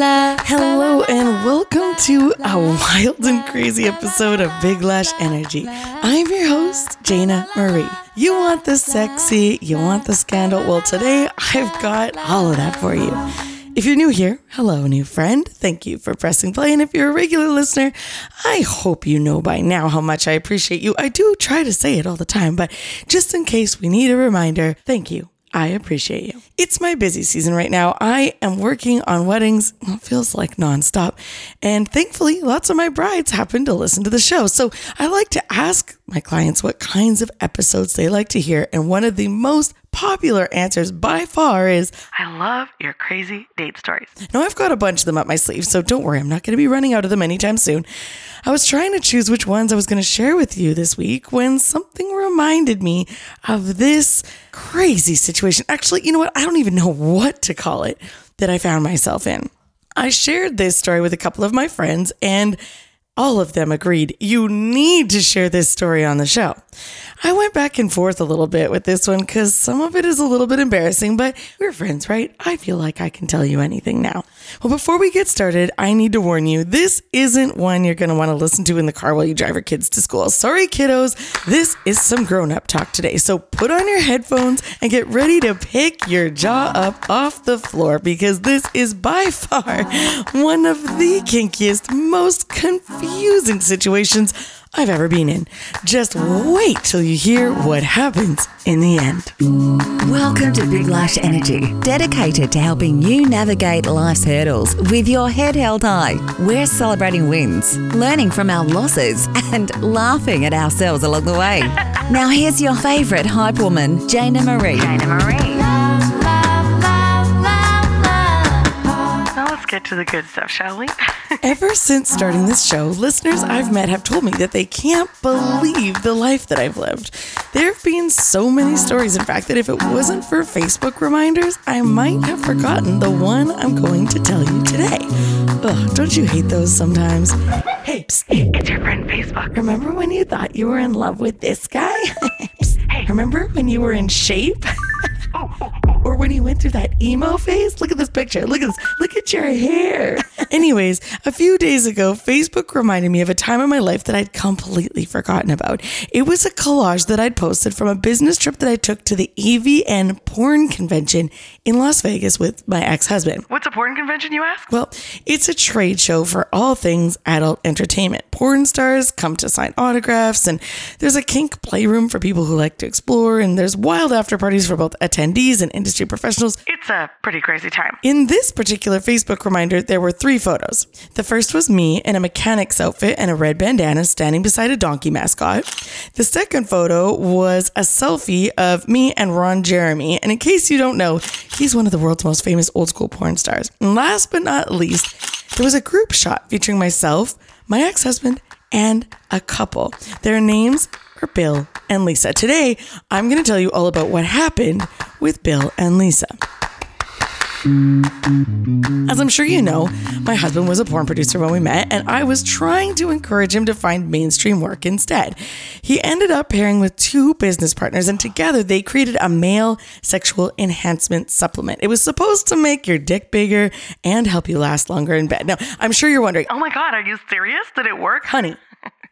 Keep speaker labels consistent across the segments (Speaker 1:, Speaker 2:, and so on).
Speaker 1: Hello and welcome to a wild and crazy episode of Big Lash Energy. I'm your host, Jayna Marie. You want the sexy, you want the scandal. Well, today I've got all of that for you. If you're new here, hello, new friend. Thank you for pressing play. And if you're a regular listener, I hope you know by now how much I appreciate you. I do try to say it all the time, but just in case we need a reminder, thank you. I appreciate you. It's my busy season right now. I am working on weddings, it feels like nonstop. And thankfully, lots of my brides happen to listen to the show. So I like to ask my clients what kinds of episodes they like to hear. And one of the most popular answers by far is I love your crazy date stories. Now, I've got a bunch of them up my sleeve, so don't worry, I'm not going to be running out of them anytime soon. I was trying to choose which ones I was going to share with you this week when something reminded me of this crazy situation. Actually, you know what? I don't even know what to call it that I found myself in. I shared this story with a couple of my friends, and all of them agreed, you need to share this story on the show. I went back and forth a little bit with this one because some of it is a little bit embarrassing, but we're friends, right? I feel like I can tell you anything now. Well, before we get started, I need to warn you this isn't one you're going to want to listen to in the car while you drive your kids to school. Sorry, kiddos. This is some grown up talk today. So put on your headphones and get ready to pick your jaw up off the floor because this is by far one of the kinkiest, most confusing situations I've ever been in. Just wait till you hear what happens in the end.
Speaker 2: Welcome to Big Lash Energy, dedicated to helping you navigate life's hurdles with your head held high. We're celebrating wins, learning from our losses, and laughing at ourselves along the way. now, here's your favorite hype woman, Jayna Marie. Jayna Marie.
Speaker 1: Get to the good stuff, shall we? Ever since starting this show, listeners I've met have told me that they can't believe the life that I've lived. There have been so many stories, in fact, that if it wasn't for Facebook reminders, I might have forgotten the one I'm going to tell you today. Ugh, don't you hate those sometimes? Hey, psst, it's your friend Facebook. Remember when you thought you were in love with this guy? Hey, remember when you were in shape? When you went through that emo phase. Look at this picture. Look at this. Look at your hair. Anyways, a few days ago, Facebook reminded me of a time in my life that I'd completely forgotten about. It was a collage that I'd posted from a business trip that I took to the AVN porn convention in Las Vegas with my ex husband. What's a porn convention, you ask? Well, it's a trade show for all things adult entertainment. Porn stars come to sign autographs, and there's a kink playroom for people who like to explore, and there's wild after parties for both attendees and industry professionals. It's a pretty crazy time. In this particular Facebook reminder, there were three photos. The first was me in a mechanic's outfit and a red bandana standing beside a donkey mascot. The second photo was a selfie of me and Ron Jeremy. And in case you don't know, he's one of the world's most famous old school porn stars. And last but not least, there was a group shot featuring myself, my ex husband, and a couple. Their names are Bill and Lisa. Today, I'm going to tell you all about what happened with Bill and Lisa. As I'm sure you know, my husband was a porn producer when we met, and I was trying to encourage him to find mainstream work instead. He ended up pairing with two business partners, and together they created a male sexual enhancement supplement. It was supposed to make your dick bigger and help you last longer in bed. Now, I'm sure you're wondering, oh my God, are you serious? Did it work? Honey,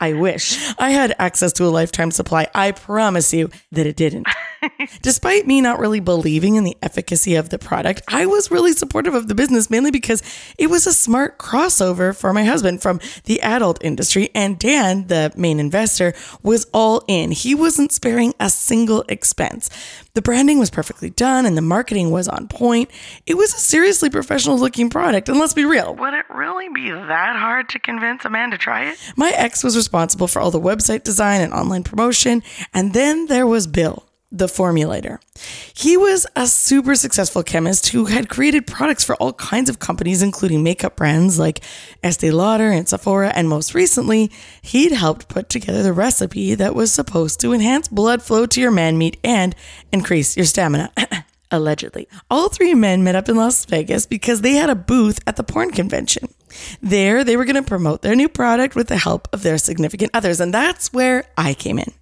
Speaker 1: I wish I had access to a lifetime supply. I promise you that it didn't. Despite me not really believing in the efficacy of the product, I was really supportive of the business mainly because it was a smart crossover for my husband from the adult industry. And Dan, the main investor, was all in. He wasn't sparing a single expense. The branding was perfectly done and the marketing was on point. It was a seriously professional looking product. And let's be real, would it really be that hard to convince a man to try it? My ex was responsible for all the website design and online promotion. And then there was Bill the formulator. He was a super successful chemist who had created products for all kinds of companies, including makeup brands like Estee Lauder and Sephora. And most recently, he'd helped put together the recipe that was supposed to enhance blood flow to your man meat and increase your stamina. Allegedly. All three men met up in Las Vegas because they had a booth at the porn convention. There, they were going to promote their new product with the help of their significant others, and that's where I came in.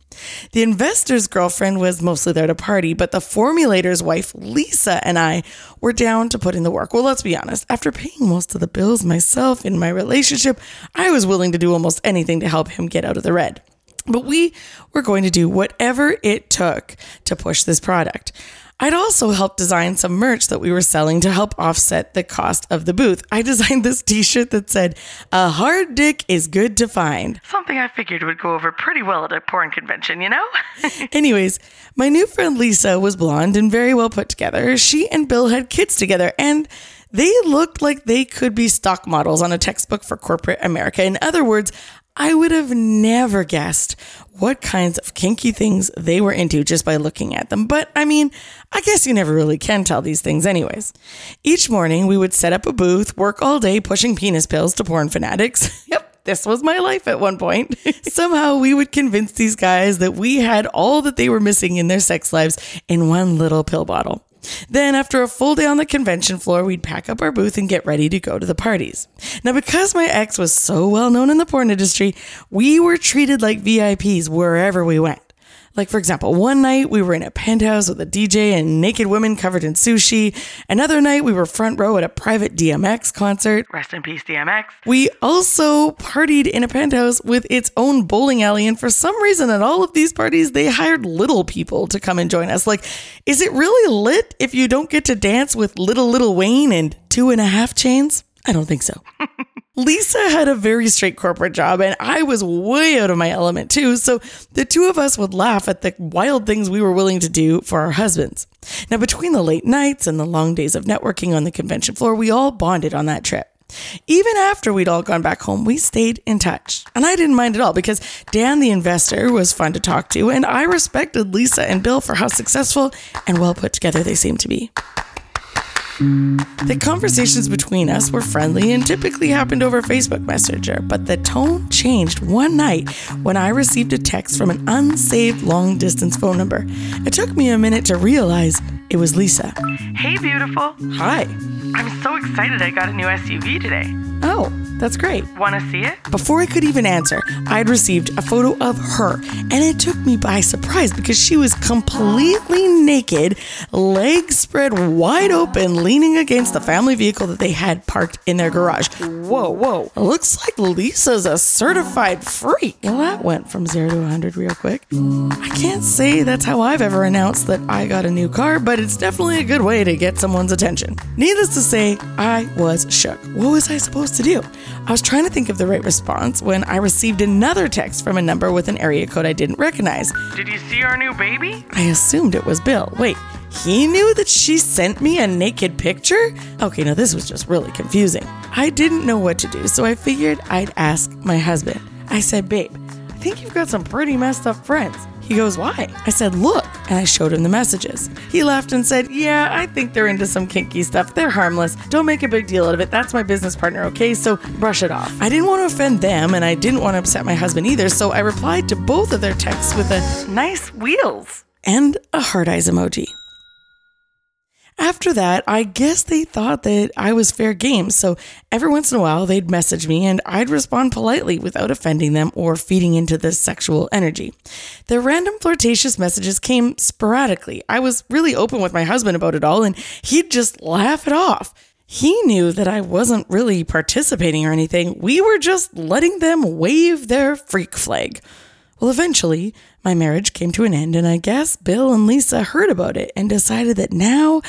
Speaker 1: The investor's girlfriend was mostly there to party, but the formulator's wife, Lisa, and I were down to put in the work. Well, let's be honest, after paying most of the bills myself in my relationship, I was willing to do almost anything to help him get out of the red. But we were going to do whatever it took to push this product. I'd also helped design some merch that we were selling to help offset the cost of the booth. I designed this t shirt that said, A hard dick is good to find. Something I figured would go over pretty well at a porn convention, you know? Anyways, my new friend Lisa was blonde and very well put together. She and Bill had kids together, and they looked like they could be stock models on a textbook for corporate America. In other words, I would have never guessed what kinds of kinky things they were into just by looking at them. But I mean, I guess you never really can tell these things, anyways. Each morning, we would set up a booth, work all day pushing penis pills to porn fanatics. yep. This was my life at one point. Somehow we would convince these guys that we had all that they were missing in their sex lives in one little pill bottle. Then, after a full day on the convention floor, we'd pack up our booth and get ready to go to the parties. Now, because my ex was so well known in the porn industry, we were treated like VIPs wherever we went. Like, for example, one night we were in a penthouse with a DJ and naked women covered in sushi. Another night we were front row at a private DMX concert. Rest in peace, DMX. We also partied in a penthouse with its own bowling alley. And for some reason, at all of these parties, they hired little people to come and join us. Like, is it really lit if you don't get to dance with little, little Wayne and two and a half chains? I don't think so. Lisa had a very straight corporate job, and I was way out of my element too. So the two of us would laugh at the wild things we were willing to do for our husbands. Now, between the late nights and the long days of networking on the convention floor, we all bonded on that trip. Even after we'd all gone back home, we stayed in touch. And I didn't mind at all because Dan, the investor, was fun to talk to, and I respected Lisa and Bill for how successful and well put together they seemed to be. The conversations between us were friendly and typically happened over Facebook Messenger, but the tone changed one night when I received a text from an unsaved long distance phone number. It took me a minute to realize it was Lisa.
Speaker 3: Hey, beautiful.
Speaker 1: Hi.
Speaker 3: I'm so excited I got a new SUV today.
Speaker 1: Oh, that's great.
Speaker 3: Want to see it?
Speaker 1: Before I could even answer, I'd received a photo of her, and it took me by surprise because she was completely naked, legs spread wide open, leaning against the family vehicle that they had parked in their garage. Whoa, whoa. Looks like Lisa's a certified freak. Well, that went from zero to 100 real quick. I can't say that's how I've ever announced that I got a new car, but it's definitely a good way to get someone's attention. Needless to say, I was shook. What was I supposed to do? I was trying to think of the right response when I received another text from a number with an area code I didn't recognize.
Speaker 3: Did you see our new baby?
Speaker 1: I assumed it was Bill. Wait, he knew that she sent me a naked picture? Okay, now this was just really confusing. I didn't know what to do, so I figured I'd ask my husband. I said, Babe, I think you've got some pretty messed up friends. He goes, Why? I said, Look. And I showed him the messages. He laughed and said, Yeah, I think they're into some kinky stuff. They're harmless. Don't make a big deal out of it. That's my business partner, okay? So brush it off. I didn't want to offend them and I didn't want to upset my husband either, so I replied to both of their texts with a
Speaker 3: nice wheels
Speaker 1: and a heart eyes emoji. After that, I guess they thought that I was fair game, so every once in a while they'd message me and I'd respond politely without offending them or feeding into the sexual energy. The random flirtatious messages came sporadically. I was really open with my husband about it all and he'd just laugh it off. He knew that I wasn't really participating or anything. We were just letting them wave their freak flag. Well, eventually, my marriage came to an end, and I guess Bill and Lisa heard about it and decided that now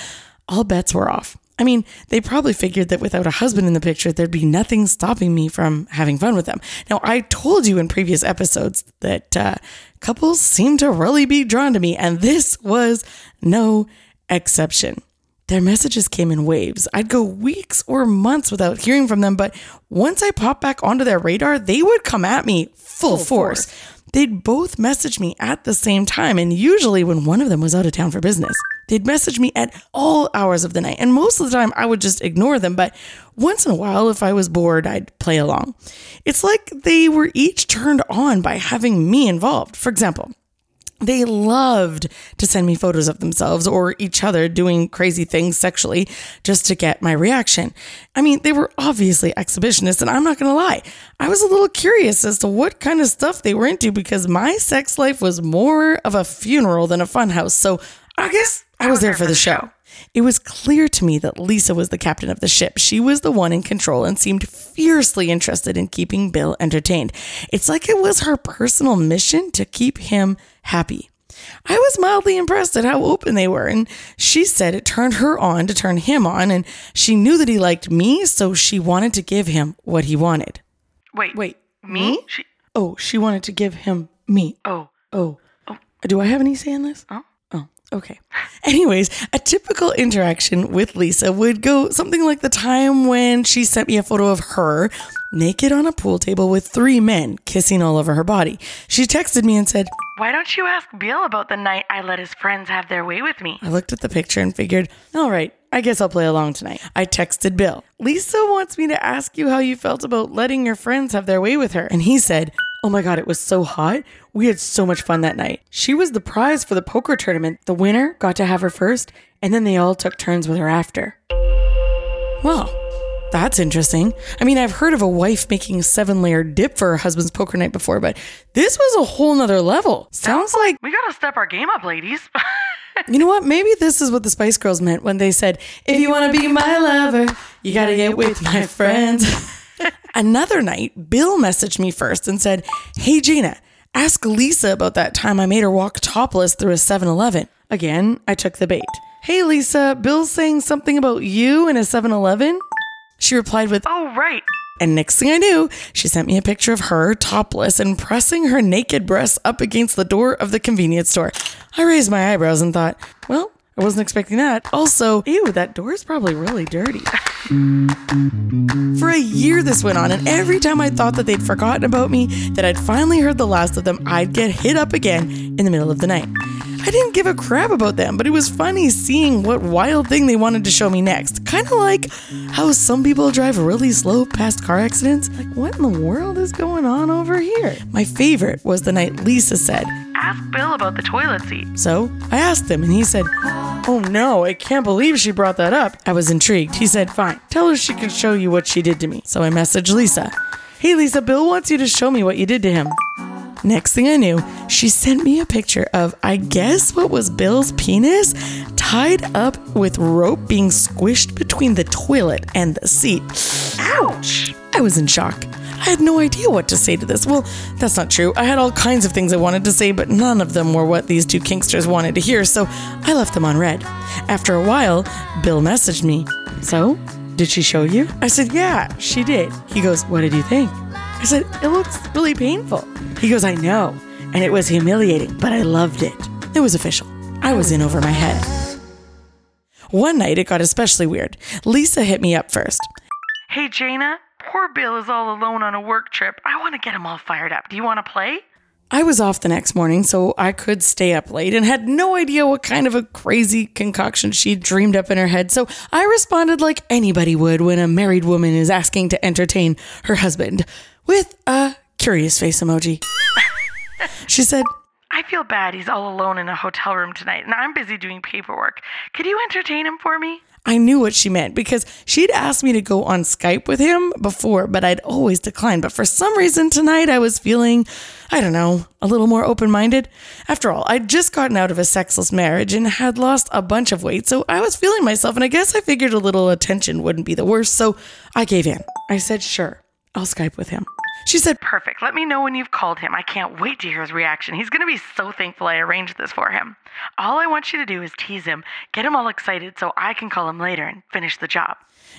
Speaker 1: all bets were off. I mean, they probably figured that without a husband in the picture, there'd be nothing stopping me from having fun with them. Now, I told you in previous episodes that uh, couples seem to really be drawn to me, and this was no exception. Their messages came in waves. I'd go weeks or months without hearing from them, but once I popped back onto their radar, they would come at me full, full force. force they'd both message me at the same time, and usually when one of them was out of town for business. They'd message me at all hours of the night, and most of the time I would just ignore them, but once in a while, if I was bored, I'd play along. It's like they were each turned on by having me involved. For example, They loved to send me photos of themselves or each other doing crazy things sexually just to get my reaction. I mean, they were obviously exhibitionists, and I'm not gonna lie, I was a little curious as to what kind of stuff they were into because my sex life was more of a funeral than a funhouse. So I guess I was there for the show. It was clear to me that Lisa was the captain of the ship. She was the one in control and seemed fiercely interested in keeping Bill entertained. It's like it was her personal mission to keep him happy. I was mildly impressed at how open they were, and she said it turned her on to turn him on, and she knew that he liked me, so she wanted to give him what he wanted.
Speaker 3: Wait.
Speaker 1: Wait,
Speaker 3: Me? She.
Speaker 1: Oh, she wanted to give him me.
Speaker 3: Oh,
Speaker 1: Oh. Oh. Do I have any say in this?
Speaker 3: Oh.
Speaker 1: Okay. Anyways, a typical interaction with Lisa would go something like the time when she sent me a photo of her naked on a pool table with three men kissing all over her body. She texted me and said,
Speaker 3: Why don't you ask Bill about the night I let his friends have their way with me?
Speaker 1: I looked at the picture and figured, all right, I guess I'll play along tonight. I texted Bill. Lisa wants me to ask you how you felt about letting your friends have their way with her. And he said, Oh my God, it was so hot. We had so much fun that night. She was the prize for the poker tournament. The winner got to have her first, and then they all took turns with her after. Well, that's interesting. I mean, I've heard of a wife making a seven layer dip for her husband's poker night before, but this was a whole nother level. Sounds like
Speaker 3: We gotta step our game up, ladies.
Speaker 1: you know what? Maybe this is what the Spice Girls meant when they said, if you want to be my lover, you got to get with my friends. Another night, Bill messaged me first and said, Hey, Jayna, ask Lisa about that time I made her walk topless through a 7 Eleven. Again, I took the bait. Hey, Lisa, Bill's saying something about you in a 7 Eleven? She replied with,
Speaker 3: oh, right.
Speaker 1: and next thing I knew, she sent me a picture of her topless and pressing her naked breasts up against the door of the convenience store. I raised my eyebrows and thought, well, I wasn't expecting that. Also, ew, that door is probably really dirty. For a year, this went on, and every time I thought that they'd forgotten about me, that I'd finally heard the last of them, I'd get hit up again in the middle of the night. I didn't give a crap about them, but it was funny seeing what wild thing they wanted to show me next. Kind of like how some people drive really slow past car accidents. Like, what in the world is going on over here? My favorite was the night Lisa said,
Speaker 3: Ask Bill about the toilet seat.
Speaker 1: so I asked him, and he said, Oh no, I can't believe she brought that up. I was intrigued. He said, Fine, tell her she can show you what she did to me. So I messaged Lisa, Hey Lisa, Bill wants you to show me what you did to him. Next thing I knew, she sent me a picture of, I guess, what was Bill's penis tied up with rope being squished between the toilet and the seat. Ouch! I was in shock. I had no idea what to say to this. Well, that's not true. I had all kinds of things I wanted to say, but none of them were what these two kinksters wanted to hear, so I left them on red. After a while, Bill messaged me. So, did she show you? I said, Yeah, she did. He goes, What did you think? I said, It looks really painful. He goes, I know. And it was humiliating, but I loved it. It was official. I was in over my head. One night, it got especially weird. Lisa hit me up first.
Speaker 3: Hey, Jayna, poor Bill is all alone on a work trip. I want to get him all fired up. Do you want to play?
Speaker 1: I was off the next morning, so I could stay up late and had no idea what kind of a crazy concoction she'd dreamed up in her head. So I responded like anybody would when a married woman is asking to entertain her husband with a curious face emoji. she said,
Speaker 3: I feel bad he's all alone in a hotel room tonight, and I'm busy doing paperwork. Could you entertain him for me?
Speaker 1: I knew what she meant because she'd asked me to go on Skype with him before, but I'd always declined. But for some reason tonight, I was feeling, I don't know, a little more open minded. After all, I'd just gotten out of a sexless marriage and had lost a bunch of weight, so I was feeling myself, and I guess I figured a little attention wouldn't be the worst, so I gave in. I said, sure, I'll Skype with him. She said,
Speaker 3: Perfect. Let me know when you've called him. I can't wait to hear his reaction. He's going to be so thankful I arranged this for him. All I want you to do is tease him, get him all excited so I can call him later and finish the job.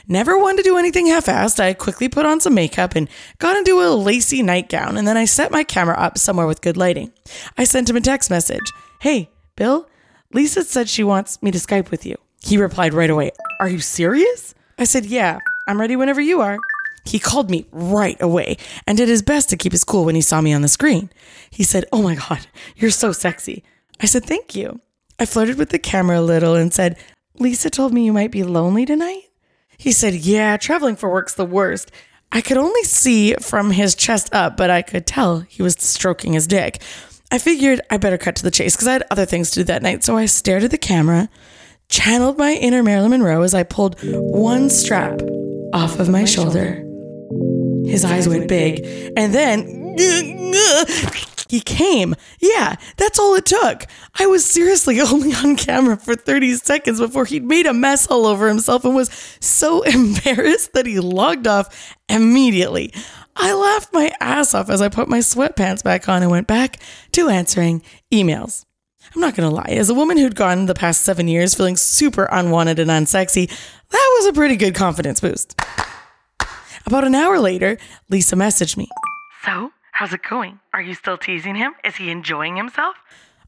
Speaker 1: Never one to do anything half assed, I quickly put on some makeup and got into a lacy nightgown, and then I set my camera up somewhere with good lighting. I sent him a text message Hey, Bill, Lisa said she wants me to Skype with you. He replied right away, Are you serious? I said, Yeah, I'm ready whenever you are. He called me right away and did his best to keep his cool when he saw me on the screen. He said, Oh my God, you're so sexy. I said, Thank you. I flirted with the camera a little and said, Lisa told me you might be lonely tonight. He said, Yeah, traveling for work's the worst. I could only see from his chest up, but I could tell he was stroking his dick. I figured I better cut to the chase because I had other things to do that night. So I stared at the camera, channeled my inner Marilyn Monroe as I pulled one strap off of my shoulder. His eyes went big, and then he came. Yeah, that's all it took. I was seriously only on camera for 30 seconds before he'd made a mess all over himself and was so embarrassed that he logged off immediately. I laughed my ass off as I put my sweatpants back on and went back to answering emails. I'm not gonna lie, as a woman who'd gone the past seven years feeling super unwanted and unsexy, that was a pretty good confidence boost. About an hour later, Lisa messaged me.
Speaker 3: So, how's it going? Are you still teasing him? Is he enjoying himself?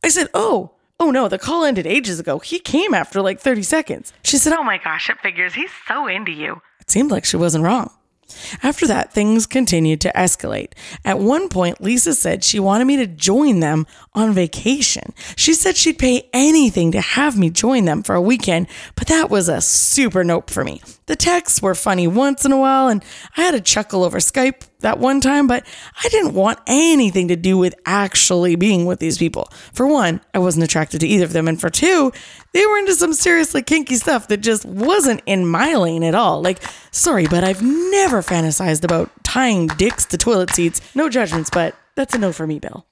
Speaker 1: I said, Oh, oh no, the call ended ages ago. He came after like 30 seconds. She said,
Speaker 3: Oh my gosh, it figures he's so into you.
Speaker 1: It seemed like she wasn't wrong. After that, things continued to escalate. At one point, Lisa said she wanted me to join them on vacation. She said she'd pay anything to have me join them for a weekend, but that was a super nope for me. The texts were funny once in a while, and I had a chuckle over Skype that one time, but I didn't want anything to do with actually being with these people. For one, I wasn't attracted to either of them, and for two, they were into some seriously kinky stuff that just wasn't in my lane at all. Like, sorry, but I've never fantasized about tying dicks to toilet seats. No judgments, but that's a no for me, Bill.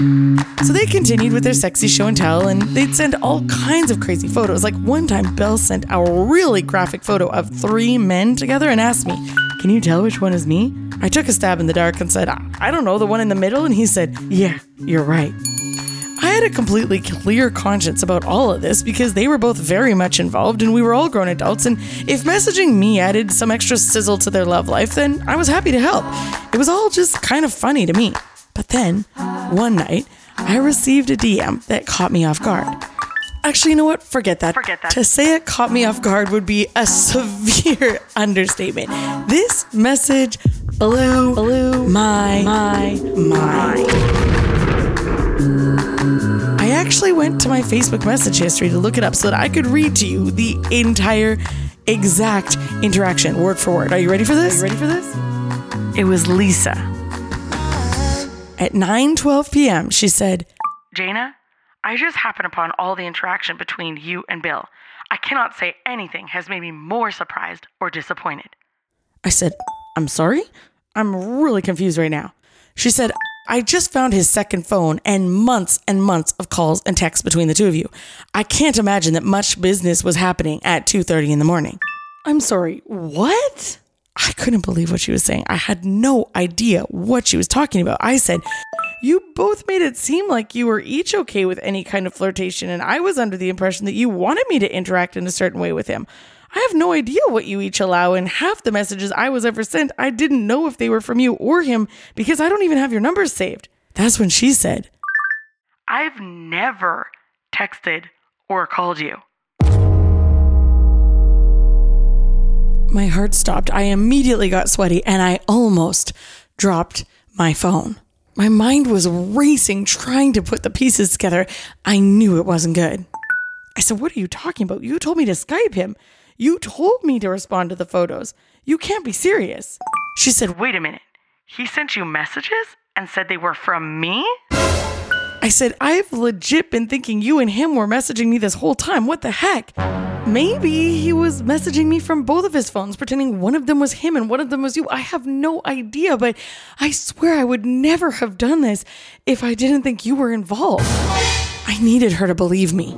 Speaker 1: So they continued with their sexy show and tell, and they'd send all kinds of crazy photos. Like one time, Bill sent a really graphic photo of three men together and asked me, Can you tell which one is me? I took a stab in the dark and said, I don't know, the one in the middle? And he said, Yeah, you're right. I had a completely clear conscience about all of this because they were both very much involved and we were all grown adults. And if messaging me added some extra sizzle to their love life, then I was happy to help. It was all just kind of funny to me. But then, one night, I received a DM that caught me off guard. Actually, you know what? Forget that.
Speaker 3: Forget that.
Speaker 1: To say it caught me off guard would be a severe understatement. This message blew, blew my, my mind. I actually went to my Facebook message history to look it up so that I could read to you the entire exact interaction, word for word. Are you ready for this? Are you ready for this? It was Lisa. At 9:12 p.m., she said,
Speaker 3: "Jayna, I just happened upon all the interaction between you and Bill. I cannot say anything has made me more surprised or disappointed.
Speaker 1: I said, I'm sorry? I'm really confused right now. She said, I just found his second phone and months and months of calls and texts between the two of you. I can't imagine that much business was happening at 2:30 in the morning. I'm sorry. What? I couldn't believe what she was saying. I had no idea what she was talking about. I said, You both made it seem like you were each okay with any kind of flirtation, and I was under the impression that you wanted me to interact in a certain way with him. I have no idea what you each allow, and half the messages I was ever sent, I didn't know if they were from you or him because I don't even have your numbers saved. That's when she said,
Speaker 3: I've never texted or called you.
Speaker 1: My heart stopped. I immediately got sweaty and I almost dropped my phone. My mind was racing, trying to put the pieces together. I knew it wasn't good. I said, What are you talking about? You told me to Skype him. You told me to respond to the photos. You can't be serious. She said,
Speaker 3: Wait a minute. He sent you messages and said they were from me?
Speaker 1: I said, I've legit been thinking you and him were messaging me this whole time. What the heck? Maybe he was messaging me from both of his phones, pretending one of them was him and one of them was you. I have no idea, but I swear I would never have done this if I didn't think you were involved. I needed her to believe me.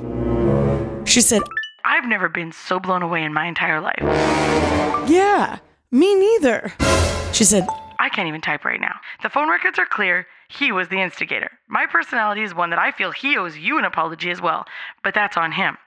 Speaker 1: She said,
Speaker 3: I've never been so blown away in my entire life.
Speaker 1: Yeah, me neither. She said,
Speaker 3: I can't even type right now. The phone records are clear. He was the instigator. My personality is one that I feel he owes you an apology as well, but that's on him.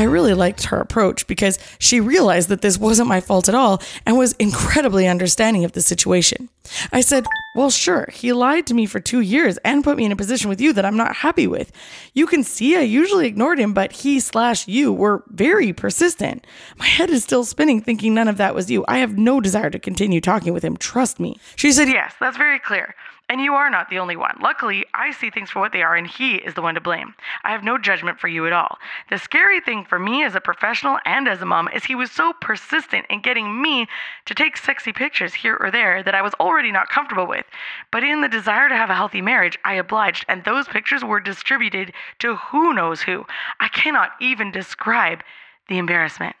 Speaker 1: I really liked her approach because she realized that this wasn't my fault at all and was incredibly understanding of the situation. I said, Well, sure, he lied to me for two years and put me in a position with you that I'm not happy with. You can see I usually ignored him, but he slash you were very persistent. My head is still spinning thinking none of that was you. I have no desire to continue talking with him. Trust me. She said,
Speaker 3: Yes, that's very clear. And you are not the only one. Luckily, I see things for what they are, and he is the one to blame. I have no judgment for you at all. The scary thing for me as a professional and as a mom is he was so persistent in getting me to take sexy pictures here or there that I was already not comfortable with. But in the desire to have a healthy marriage, I obliged, and those pictures were distributed to who knows who. I cannot even describe the embarrassment.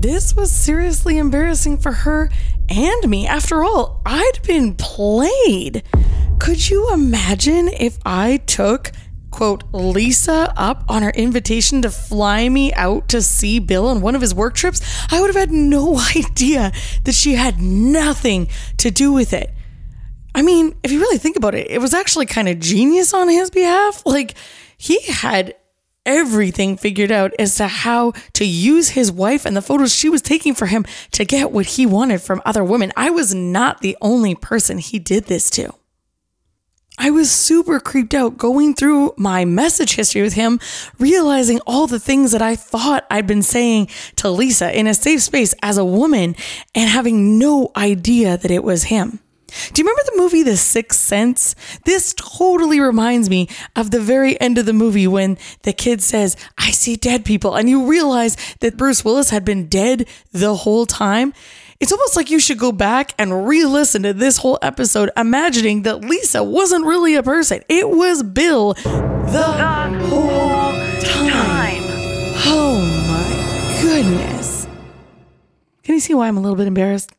Speaker 1: This was seriously embarrassing for her and me. After all, I'd been played. Could you imagine if I took, quote, Lisa up on her invitation to fly me out to see Bill on one of his work trips? I would have had no idea that she had nothing to do with it. I mean, if you really think about it, it was actually kind of genius on his behalf. Like, he had everything figured out as to how to use his wife and the photos she was taking for him to get what he wanted from other women. I was not the only person he did this to. I was super creeped out going through my message history with him, realizing all the things that I thought I'd been saying to Lisa in a safe space as a woman and having no idea that it was him. Do you remember the movie The Sixth Sense? This totally reminds me of the very end of the movie when the kid says, I see dead people, and you realize that Bruce Willis had been dead the whole time. It's almost like you should go back and re listen to this whole episode, imagining that Lisa wasn't really a person. It was Bill the,
Speaker 3: The
Speaker 1: whole
Speaker 3: time.
Speaker 1: time. Oh my goodness. Can you see why I'm a little bit embarrassed?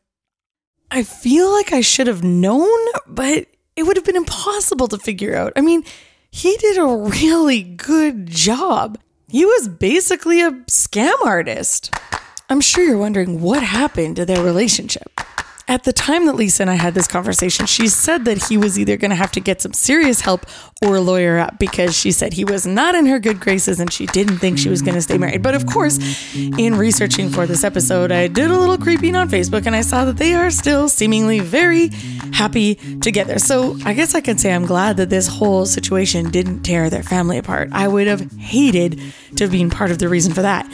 Speaker 1: I feel like I should have known, but it would have been impossible to figure out. I mean, he did a really good job. He was basically a scam artist. I'm sure you're wondering what happened to their relationship. At the time that Lisa and I had this conversation, she said that he was either going to have to get some serious help or lawyer up because she said he was not in her good graces and she didn't think she was going to stay married. But of course, in researching for this episode, I did a little creeping on Facebook and I saw that they are still seemingly very happy together. So I guess I can say I'm glad that this whole situation didn't tear their family apart. I would have hated to have been part of the reason for that.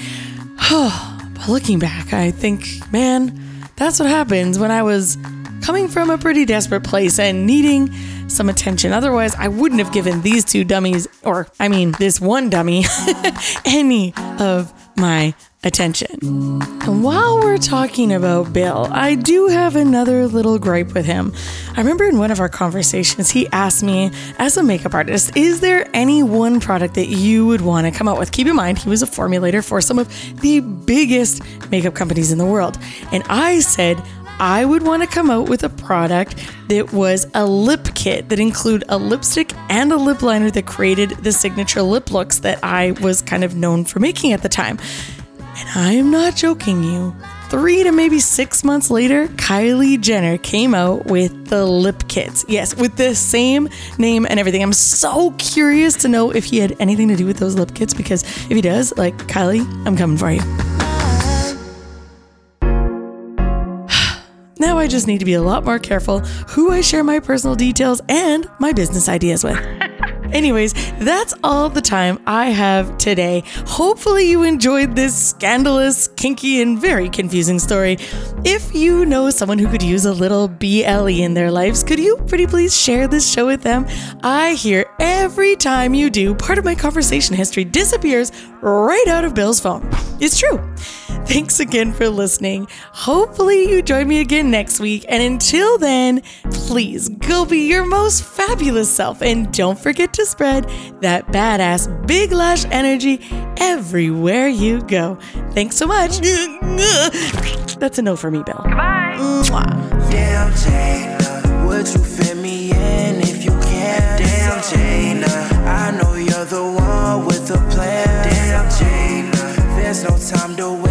Speaker 1: but looking back, I think, man, that's what happens when I was coming from a pretty desperate place and needing some attention. Otherwise, I wouldn't have given these two dummies, or I mean, this one dummy, any of my attention. And while we're talking about Bill, I do have another little gripe with him. I remember in one of our conversations, he asked me, as a makeup artist, is there any one product that you would want to come out with? Keep in mind, he was a formulator for some of the biggest makeup companies in the world. And I said, I would want to come out with a product that was a lip kit that include a lipstick and a lip liner that created the signature lip looks that I was kind of known for making at the time. And I am not joking you. Three to maybe six months later, Kylie Jenner came out with the lip kits. Yes, with the same name and everything. I'm so curious to know if he had anything to do with those lip kits because if he does, like, Kylie, I'm coming for you. Now I just need to be a lot more careful who I share my personal details and my business ideas with. Anyways, that's all the time I have today. Hopefully, you enjoyed this scandalous, kinky, and very confusing story. If you know someone who could use a little BLE in their lives, could you pretty please share this show with them? I hear every time you do, part of my conversation history disappears right out of Bill's phone. It's true. Thanks again for listening. Hopefully, you join me again next week. And until then, please go be your most fabulous self and don't forget to spread that badass big lash energy everywhere you go. Thanks so much. That's a no for me, Bill.
Speaker 3: Goodbye.
Speaker 1: Mwah.
Speaker 4: Damn, would you fit me in if you can? Damn, I know you're the one with the plan. Damn, there's no time to make